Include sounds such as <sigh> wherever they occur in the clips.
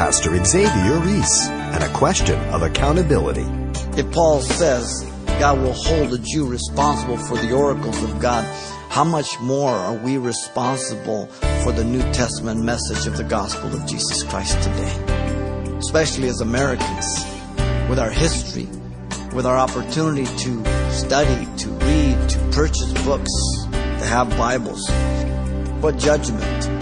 Pastor Xavier Ries and a question of accountability. If Paul says God will hold a Jew responsible for the oracles of God, how much more are we responsible for the New Testament message of the gospel of Jesus Christ today? Especially as Americans, with our history, with our opportunity to study, to read, to purchase books, to have Bibles. What judgment?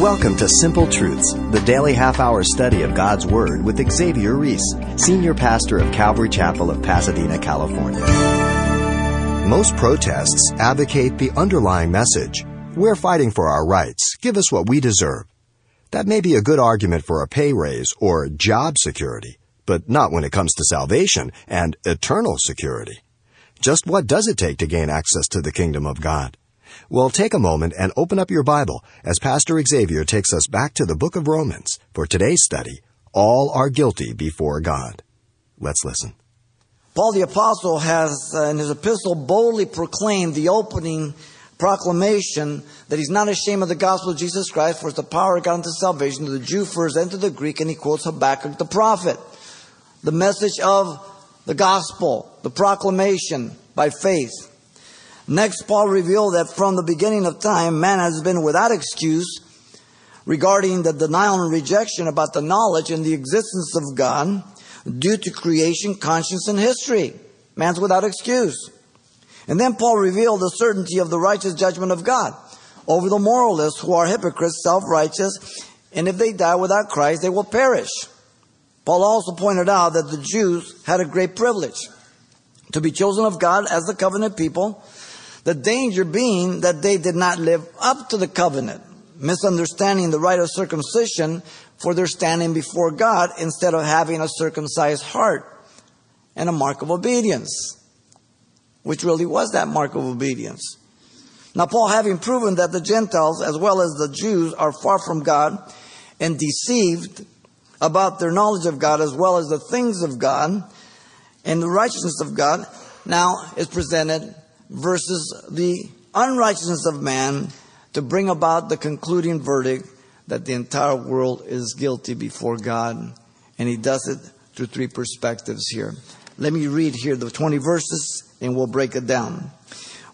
Welcome to Simple Truths, the daily half hour study of God's Word with Xavier Ries, Senior Pastor of Calvary Chapel of Pasadena, California. Most protests advocate the underlying message We're fighting for our rights. Give us what we deserve. That may be a good argument for a pay raise or job security, but not when it comes to salvation and eternal security. Just what does it take to gain access to the kingdom of God? Well, take a moment and open up your Bible as Pastor Xavier takes us back to the book of Romans for today's study. All are guilty before God. Let's listen. Paul the Apostle has, uh, in his epistle, boldly proclaimed the opening proclamation that he's not ashamed of the gospel of Jesus Christ, for it's the power of God unto salvation to the Jew first and to the Greek, and he quotes Habakkuk the prophet. The message of the gospel, the proclamation by faith. Next, Paul revealed that from the beginning of time, man has been without excuse regarding the denial and rejection about the knowledge and the existence of God due to creation, conscience, and history. Man's without excuse. And then Paul revealed the certainty of the righteous judgment of God over the moralists who are hypocrites, self righteous, and if they die without Christ, they will perish. Paul also pointed out that the Jews had a great privilege to be chosen of God as the covenant people the danger being that they did not live up to the covenant, misunderstanding the rite of circumcision for their standing before God instead of having a circumcised heart and a mark of obedience, which really was that mark of obedience. Now, Paul, having proven that the Gentiles as well as the Jews are far from God and deceived about their knowledge of God as well as the things of God and the righteousness of God, now is presented versus the unrighteousness of man to bring about the concluding verdict that the entire world is guilty before God. And he does it through three perspectives here. Let me read here the 20 verses and we'll break it down.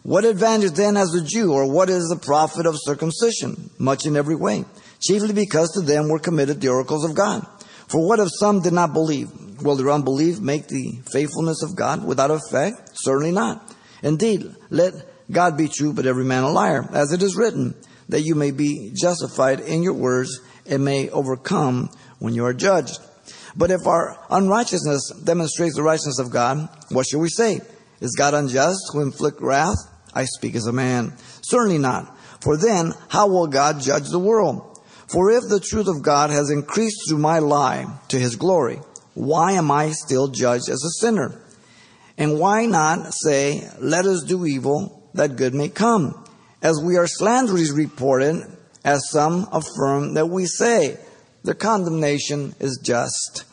What advantage then has the Jew, or what is the profit of circumcision? Much in every way, chiefly because to them were committed the oracles of God. For what if some did not believe? Will their unbelief make the faithfulness of God without effect? Certainly not. Indeed, let God be true, but every man a liar, as it is written, that you may be justified in your words and may overcome when you are judged. But if our unrighteousness demonstrates the righteousness of God, what shall we say? Is God unjust who inflict wrath? I speak as a man. Certainly not. For then, how will God judge the world? For if the truth of God has increased through my lie to his glory, why am I still judged as a sinner? And why not say, let us do evil that good may come? As we are slanderously reported, as some affirm that we say, the condemnation is just.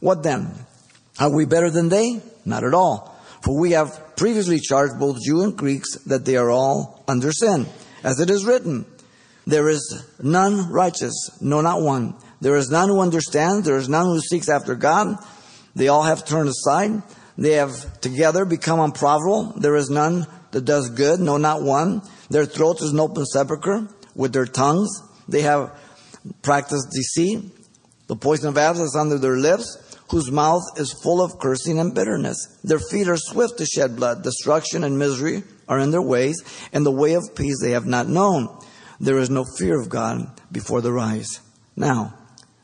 What then? Are we better than they? Not at all. For we have previously charged both Jew and Greeks that they are all under sin. As it is written, there is none righteous, no, not one. There is none who understands, there is none who seeks after God. They all have turned aside. They have together become unprofitable. There is none that does good, no, not one. Their throats is an open sepulchre. With their tongues, they have practiced deceit. The poison of asps is under their lips, whose mouth is full of cursing and bitterness. Their feet are swift to shed blood. Destruction and misery are in their ways, and the way of peace they have not known. There is no fear of God before their eyes. Now,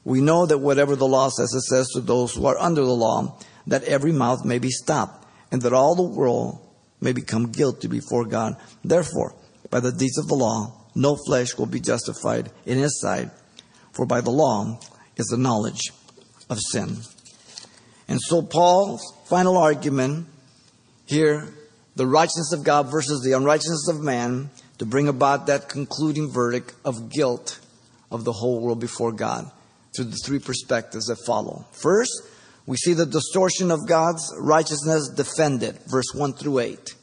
we know that whatever the law says, it says to those who are under the law, that every mouth may be stopped, and that all the world may become guilty before God. Therefore, by the deeds of the law, no flesh will be justified in his sight, for by the law is the knowledge of sin. And so, Paul's final argument here the righteousness of God versus the unrighteousness of man to bring about that concluding verdict of guilt of the whole world before God through the three perspectives that follow. First, We see the distortion of God's righteousness defended, verse 1 through 8.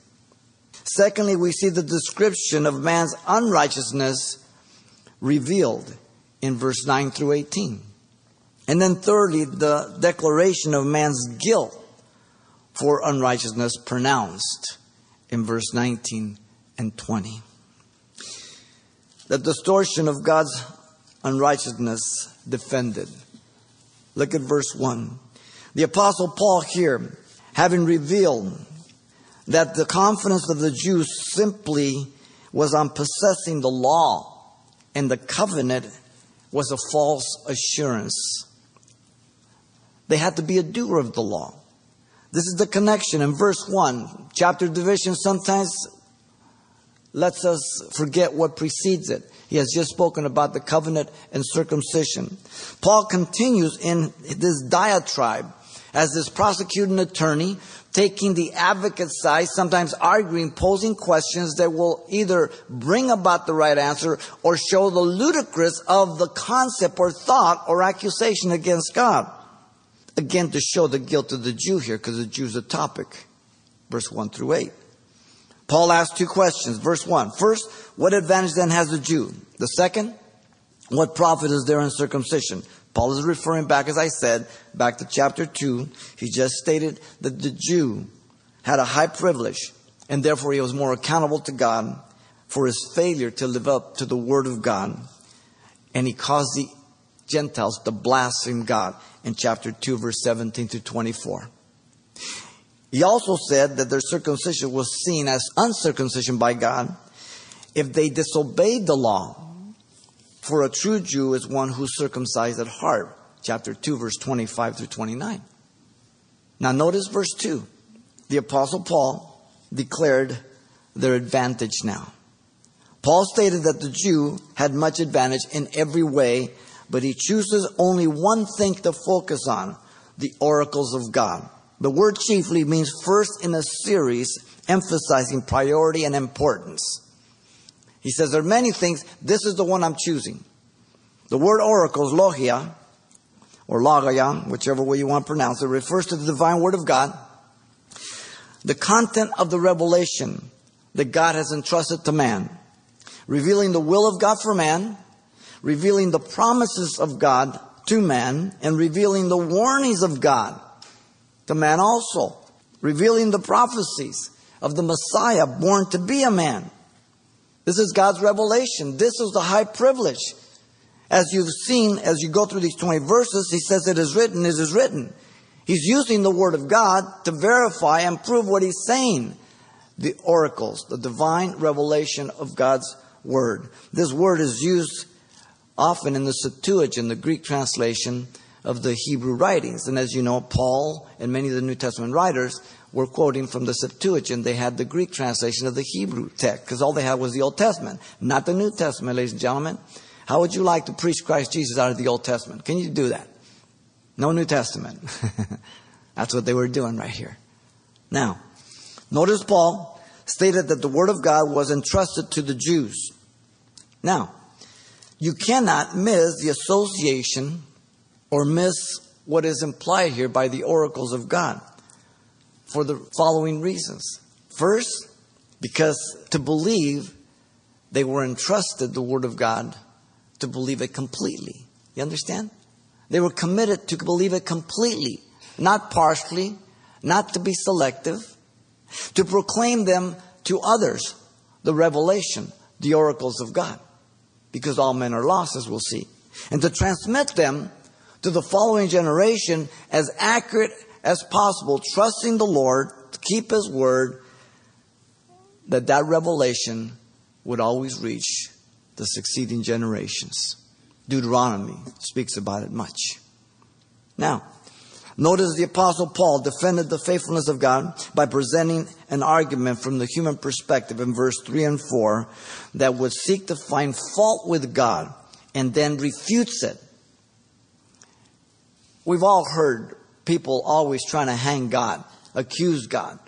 Secondly, we see the description of man's unrighteousness revealed in verse 9 through 18. And then thirdly, the declaration of man's guilt for unrighteousness pronounced in verse 19 and 20. The distortion of God's unrighteousness defended. Look at verse 1. The Apostle Paul here, having revealed that the confidence of the Jews simply was on possessing the law and the covenant was a false assurance. They had to be a doer of the law. This is the connection in verse 1. Chapter division sometimes lets us forget what precedes it. He has just spoken about the covenant and circumcision. Paul continues in this diatribe as this prosecuting attorney taking the advocate side, sometimes arguing, posing questions that will either bring about the right answer or show the ludicrous of the concept or thought or accusation against God. Again, to show the guilt of the Jew here, because the Jew's a topic. Verse 1 through 8. Paul asks two questions. Verse 1. First, what advantage then has the Jew? The second, what profit is there in circumcision? Paul is referring back, as I said, back to chapter 2. He just stated that the Jew had a high privilege, and therefore he was more accountable to God for his failure to live up to the word of God. And he caused the Gentiles to blaspheme God in chapter 2, verse 17 to 24. He also said that their circumcision was seen as uncircumcision by God if they disobeyed the law. For a true Jew is one who's circumcised at heart. Chapter 2, verse 25 through 29. Now notice verse 2. The apostle Paul declared their advantage now. Paul stated that the Jew had much advantage in every way but he chooses only one thing to focus on the oracles of God. The word chiefly means first in a series, emphasizing priority and importance. He says there are many things, this is the one I'm choosing. The word oracles, logia, or logaya, whichever way you want to pronounce it, refers to the divine word of God. The content of the revelation that God has entrusted to man, revealing the will of God for man, revealing the promises of God to man and revealing the warnings of God to man also, revealing the prophecies of the Messiah born to be a man. This is God's revelation. This is the high privilege. As you've seen, as you go through these 20 verses, he says it is written, it is written. He's using the word of God to verify and prove what he's saying. The oracles, the divine revelation of God's word. This word is used often in the Septuagint, the Greek translation of the Hebrew writings. And as you know, Paul and many of the New Testament writers were quoting from the Septuagint. They had the Greek translation of the Hebrew text because all they had was the Old Testament, not the New Testament, ladies and gentlemen. How would you like to preach Christ Jesus out of the Old Testament? Can you do that? No New Testament. <laughs> That's what they were doing right here. Now, notice Paul stated that the Word of God was entrusted to the Jews. Now, you cannot miss the association or miss what is implied here by the oracles of God for the following reasons. First, because to believe they were entrusted the Word of God to believe it completely. You understand? They were committed to believe it completely, not partially, not to be selective, to proclaim them to others, the revelation, the oracles of God because all men are lost, as we'll see, and to transmit them to the following generation as accurate as possible, trusting the Lord to keep His word, that that revelation would always reach the succeeding generations. Deuteronomy speaks about it much. Now, Notice the Apostle Paul defended the faithfulness of God by presenting an argument from the human perspective in verse 3 and 4 that would seek to find fault with God and then refutes it. We've all heard people always trying to hang God, accuse God,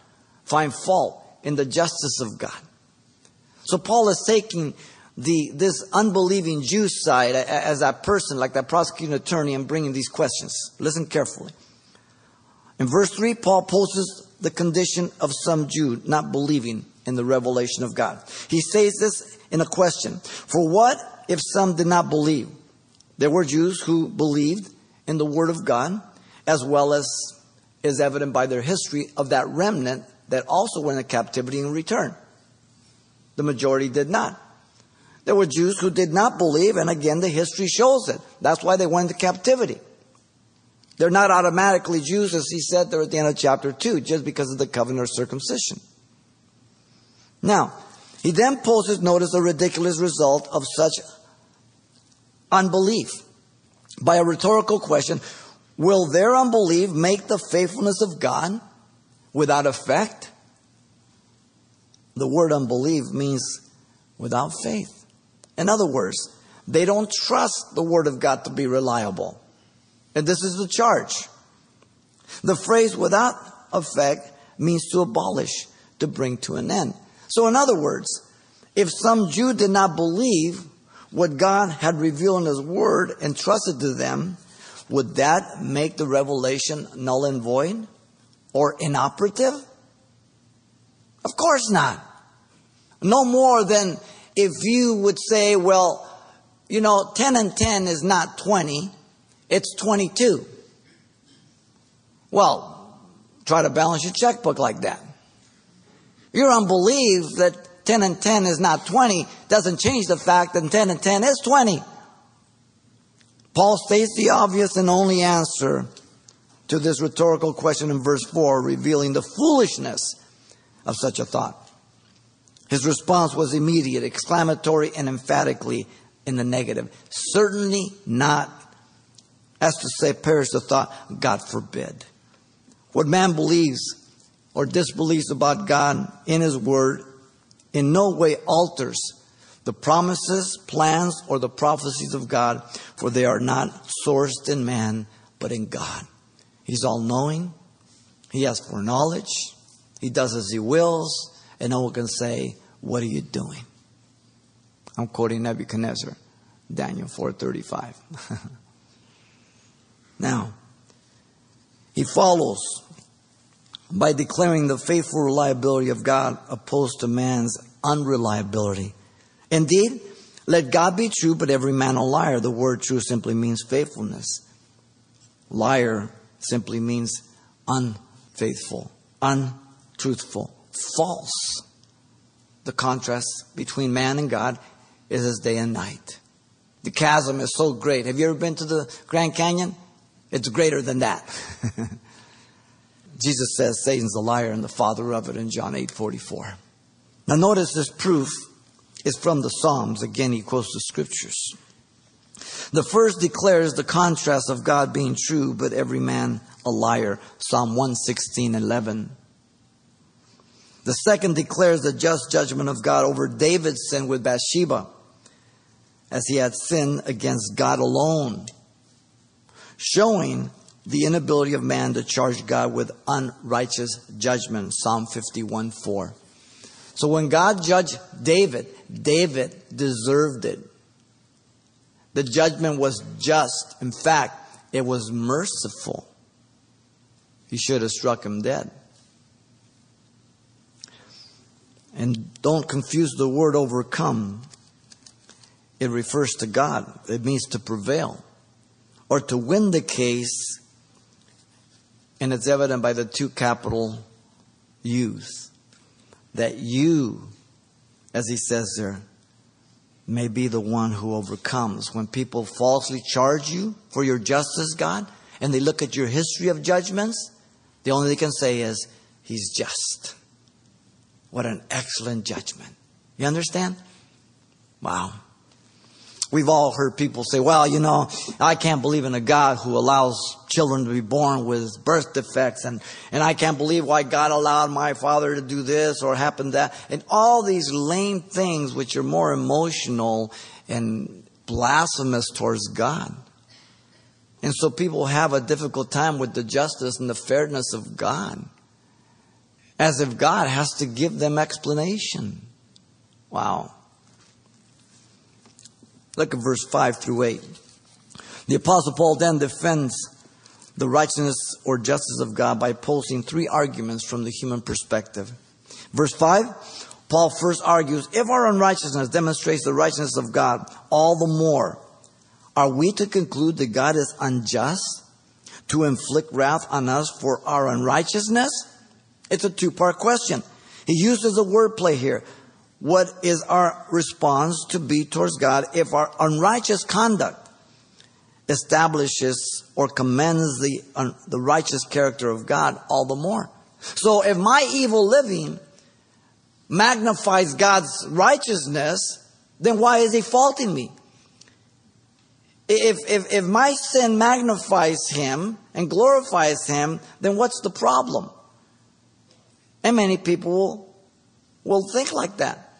find fault in the justice of God. So Paul is taking the, this unbelieving Jew side as that person, like that prosecuting attorney, and bringing these questions. Listen carefully. In verse 3, Paul poses the condition of some Jew not believing in the revelation of God. He says this in a question For what if some did not believe? There were Jews who believed in the Word of God, as well as is evident by their history of that remnant that also went into captivity and returned. The majority did not. There were Jews who did not believe, and again, the history shows it. That's why they went into captivity. They're not automatically Jews, as he said there at the end of chapter 2, just because of the covenant of circumcision. Now, he then poses, notice, a ridiculous result of such unbelief by a rhetorical question Will their unbelief make the faithfulness of God without effect? The word unbelief means without faith. In other words, they don't trust the word of God to be reliable. And this is the charge. The phrase without effect means to abolish, to bring to an end. So, in other words, if some Jew did not believe what God had revealed in His Word and trusted to them, would that make the revelation null and void or inoperative? Of course not. No more than if you would say, well, you know, 10 and 10 is not 20, it's 22. Well, try to balance your checkbook like that. Your unbelief that 10 and 10 is not 20 doesn't change the fact that 10 and 10 is 20. Paul states the obvious and only answer to this rhetorical question in verse 4, revealing the foolishness of such a thought. His response was immediate, exclamatory, and emphatically in the negative. Certainly not, as to say, perish the thought, God forbid. What man believes or disbelieves about God in His Word in no way alters the promises, plans, or the prophecies of God, for they are not sourced in man, but in God. He's all knowing, He has foreknowledge, He does as He wills, and no one can say, What are you doing? I'm quoting Nebuchadnezzar, Daniel 4:35. <laughs> now, he follows by declaring the faithful reliability of God opposed to man's unreliability. Indeed, let God be true, but every man a liar. The word true simply means faithfulness. Liar simply means unfaithful, untruthful, false. The contrast between man and God is as day and night. The chasm is so great. Have you ever been to the Grand Canyon? It's greater than that. <laughs> Jesus says Satan's a liar and the father of it in John 8 44. Now, notice this proof is from the Psalms. Again, he quotes the scriptures. The first declares the contrast of God being true, but every man a liar. Psalm 116 11. The second declares the just judgment of God over David's sin with Bathsheba, as he had sinned against God alone, showing the inability of man to charge God with unrighteous judgment. Psalm 51 4. So when God judged David, David deserved it. The judgment was just. In fact, it was merciful. He should have struck him dead. And don't confuse the word overcome. It refers to God. It means to prevail or to win the case and it's evident by the two capital U's that you, as he says there, may be the one who overcomes. When people falsely charge you for your justice, God, and they look at your history of judgments, the only they can say is, He's just. What an excellent judgment. You understand? Wow. We've all heard people say, well, you know, I can't believe in a God who allows children to be born with birth defects and, and I can't believe why God allowed my father to do this or happened that. And all these lame things which are more emotional and blasphemous towards God. And so people have a difficult time with the justice and the fairness of God. As if God has to give them explanation. Wow. Look at verse 5 through 8. The Apostle Paul then defends the righteousness or justice of God by posing three arguments from the human perspective. Verse 5, Paul first argues if our unrighteousness demonstrates the righteousness of God, all the more are we to conclude that God is unjust to inflict wrath on us for our unrighteousness? It's a two part question. He uses a wordplay here. What is our response to be towards God if our unrighteous conduct establishes or commends the, the righteous character of God all the more? So if my evil living magnifies God's righteousness, then why is He faulting me? If, if, if my sin magnifies Him and glorifies Him, then what's the problem? And many people will think like that.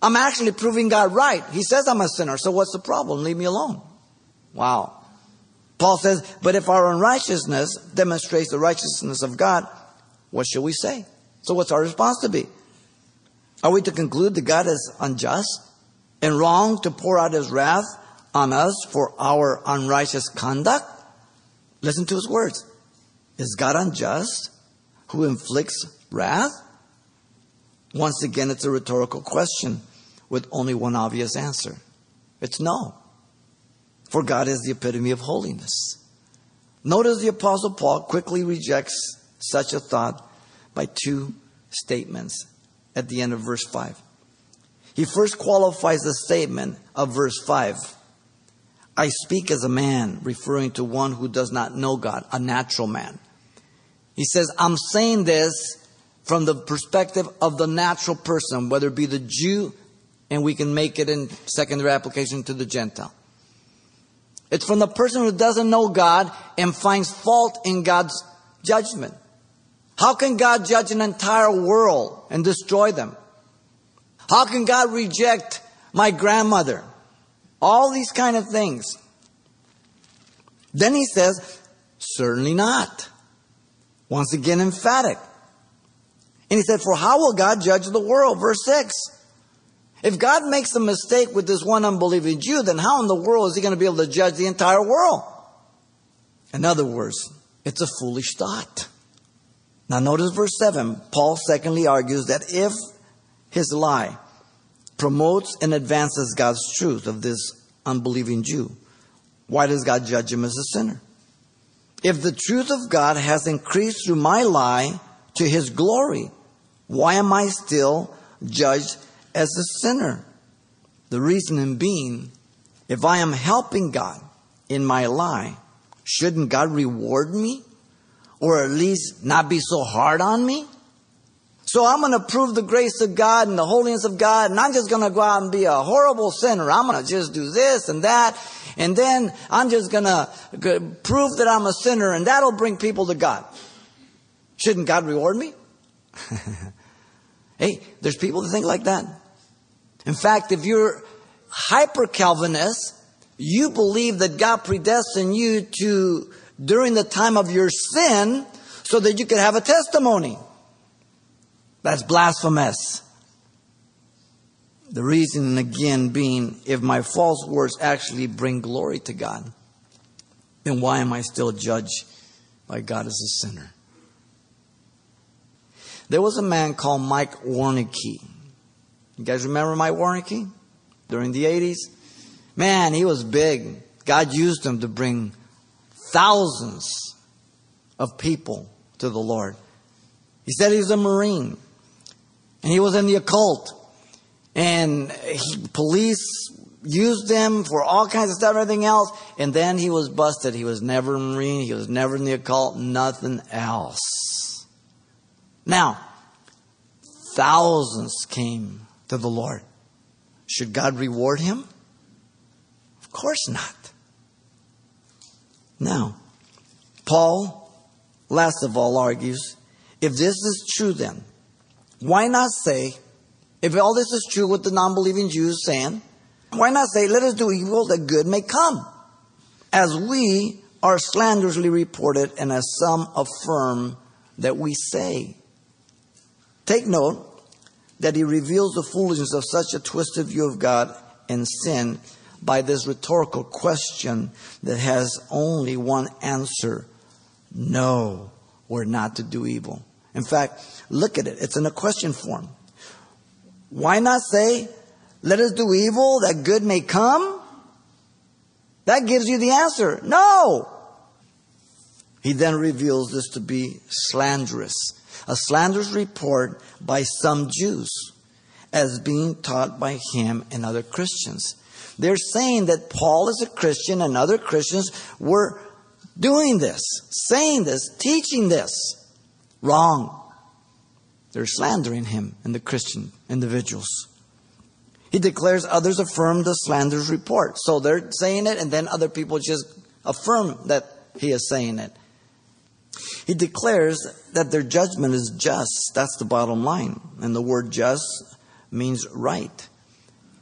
I'm actually proving God right. He says I'm a sinner, so what's the problem? Leave me alone. Wow. Paul says, but if our unrighteousness demonstrates the righteousness of God, what shall we say? So what's our response to be? Are we to conclude that God is unjust and wrong to pour out his wrath on us for our unrighteous conduct? Listen to his words. Is God unjust who inflicts wrath? Once again, it's a rhetorical question with only one obvious answer. It's no. For God is the epitome of holiness. Notice the Apostle Paul quickly rejects such a thought by two statements at the end of verse 5. He first qualifies the statement of verse 5. I speak as a man, referring to one who does not know God, a natural man. He says, I'm saying this from the perspective of the natural person, whether it be the Jew, and we can make it in secondary application to the Gentile. It's from the person who doesn't know God and finds fault in God's judgment. How can God judge an entire world and destroy them? How can God reject my grandmother? All these kind of things. Then he says, certainly not. Once again, emphatic. And he said, For how will God judge the world? Verse 6. If God makes a mistake with this one unbelieving Jew, then how in the world is he going to be able to judge the entire world? In other words, it's a foolish thought. Now notice verse 7. Paul secondly argues that if his lie promotes and advances God's truth of this unbelieving Jew, why does God judge him as a sinner? If the truth of God has increased through my lie to his glory, why am I still judged as a sinner? The reason being, if I am helping God in my lie, shouldn't God reward me? Or at least not be so hard on me? So I'm going to prove the grace of God and the holiness of God, and I'm just going to go out and be a horrible sinner. I'm going to just do this and that, and then I'm just going to prove that I'm a sinner, and that'll bring people to God. Shouldn't God reward me? <laughs> hey, there's people that think like that. In fact, if you're hyper Calvinist, you believe that God predestined you to, during the time of your sin, so that you could have a testimony. That's blasphemous. The reason again being, if my false words actually bring glory to God, then why am I still judged by God as a sinner? There was a man called Mike Warnke. You guys remember Mike Warnke? During the 80s? Man, he was big. God used him to bring thousands of people to the Lord. He said he was a Marine. And he was in the occult. And he, police used him for all kinds of stuff and everything else. And then he was busted. He was never a Marine. He was never in the occult. Nothing else. Now, thousands came to the Lord. Should God reward him? Of course not. Now, Paul, last of all, argues if this is true, then why not say, if all this is true what the non believing Jews saying, why not say, let us do evil that good may come? As we are slanderously reported and as some affirm that we say. Take note that he reveals the foolishness of such a twisted view of God and sin by this rhetorical question that has only one answer no, we're not to do evil. In fact, look at it, it's in a question form. Why not say, let us do evil that good may come? That gives you the answer. No! He then reveals this to be slanderous. A slanderous report by some Jews as being taught by him and other Christians. They're saying that Paul is a Christian and other Christians were doing this, saying this, teaching this. Wrong. They're slandering him and the Christian individuals. He declares others affirm the slanderous report. So they're saying it, and then other people just affirm that he is saying it. He declares that their judgment is just. That's the bottom line. And the word just means right.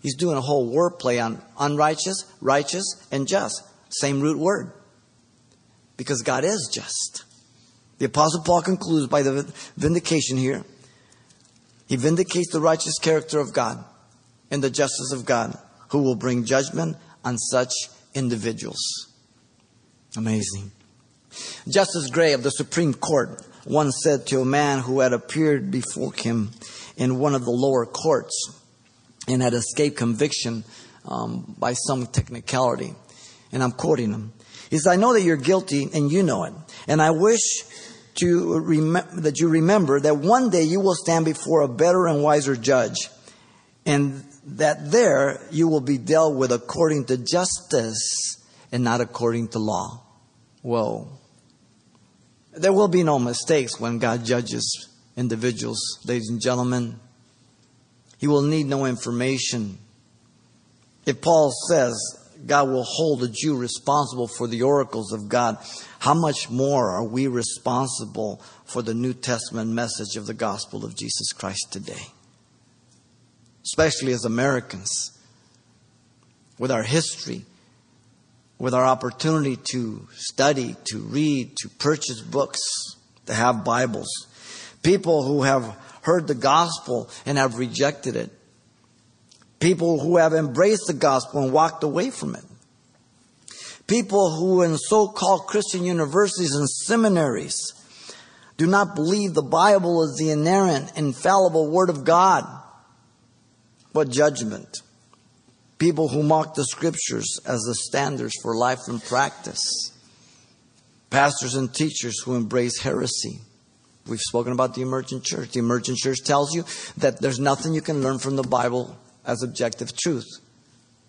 He's doing a whole word play on unrighteous, righteous, and just. Same root word. Because God is just. The Apostle Paul concludes by the vindication here. He vindicates the righteous character of God and the justice of God, who will bring judgment on such individuals. Amazing. Justice Gray of the Supreme Court once said to a man who had appeared before him in one of the lower courts and had escaped conviction um, by some technicality, and I'm quoting him. He says, I know that you're guilty and you know it, and I wish to rem- that you remember that one day you will stand before a better and wiser judge, and that there you will be dealt with according to justice and not according to law. Whoa. There will be no mistakes when God judges individuals, ladies and gentlemen. He will need no information. If Paul says God will hold a Jew responsible for the oracles of God, how much more are we responsible for the New Testament message of the gospel of Jesus Christ today? Especially as Americans, with our history, with our opportunity to study, to read, to purchase books, to have Bibles. People who have heard the gospel and have rejected it. People who have embraced the gospel and walked away from it. People who in so-called Christian universities and seminaries do not believe the Bible is the inerrant, infallible Word of God. What judgment? People who mock the scriptures as the standards for life and practice, pastors and teachers who embrace heresy. We've spoken about the emergent church. The emergent church tells you that there's nothing you can learn from the Bible as objective truth.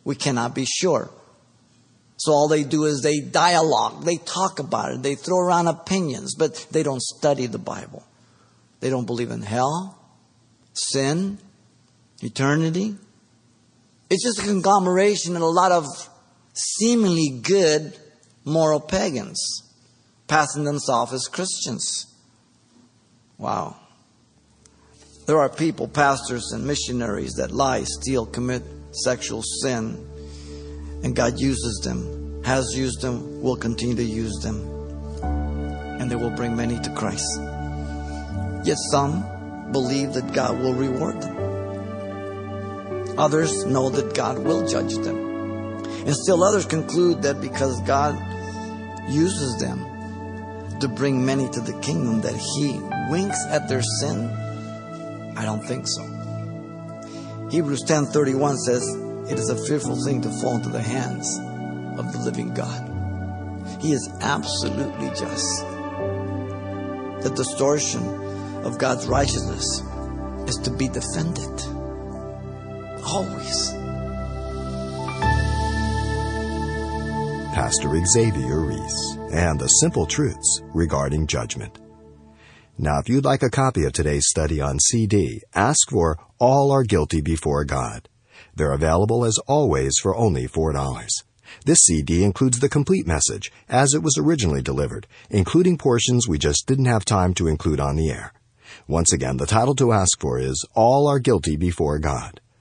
We cannot be sure. So all they do is they dialogue, they talk about it, they throw around opinions, but they don't study the Bible. They don't believe in hell, sin, eternity, it's just a conglomeration of a lot of seemingly good moral pagans passing themselves as Christians. Wow. There are people, pastors and missionaries that lie, steal, commit sexual sin, and God uses them, has used them, will continue to use them, and they will bring many to Christ. Yet some believe that God will reward them. Others know that God will judge them. And still others conclude that because God uses them to bring many to the kingdom, that He winks at their sin. I don't think so. Hebrews 10:31 says, "It is a fearful thing to fall into the hands of the living God." He is absolutely just. The distortion of God's righteousness is to be defended. Always. Pastor Xavier Ries and the simple truths regarding judgment. Now, if you'd like a copy of today's study on CD, ask for All Are Guilty Before God. They're available as always for only $4. This CD includes the complete message as it was originally delivered, including portions we just didn't have time to include on the air. Once again, the title to ask for is All Are Guilty Before God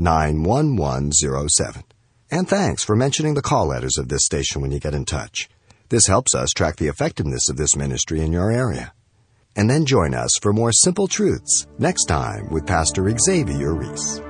91107. And thanks for mentioning the call letters of this station when you get in touch. This helps us track the effectiveness of this ministry in your area. And then join us for more simple truths next time with Pastor Xavier Ries.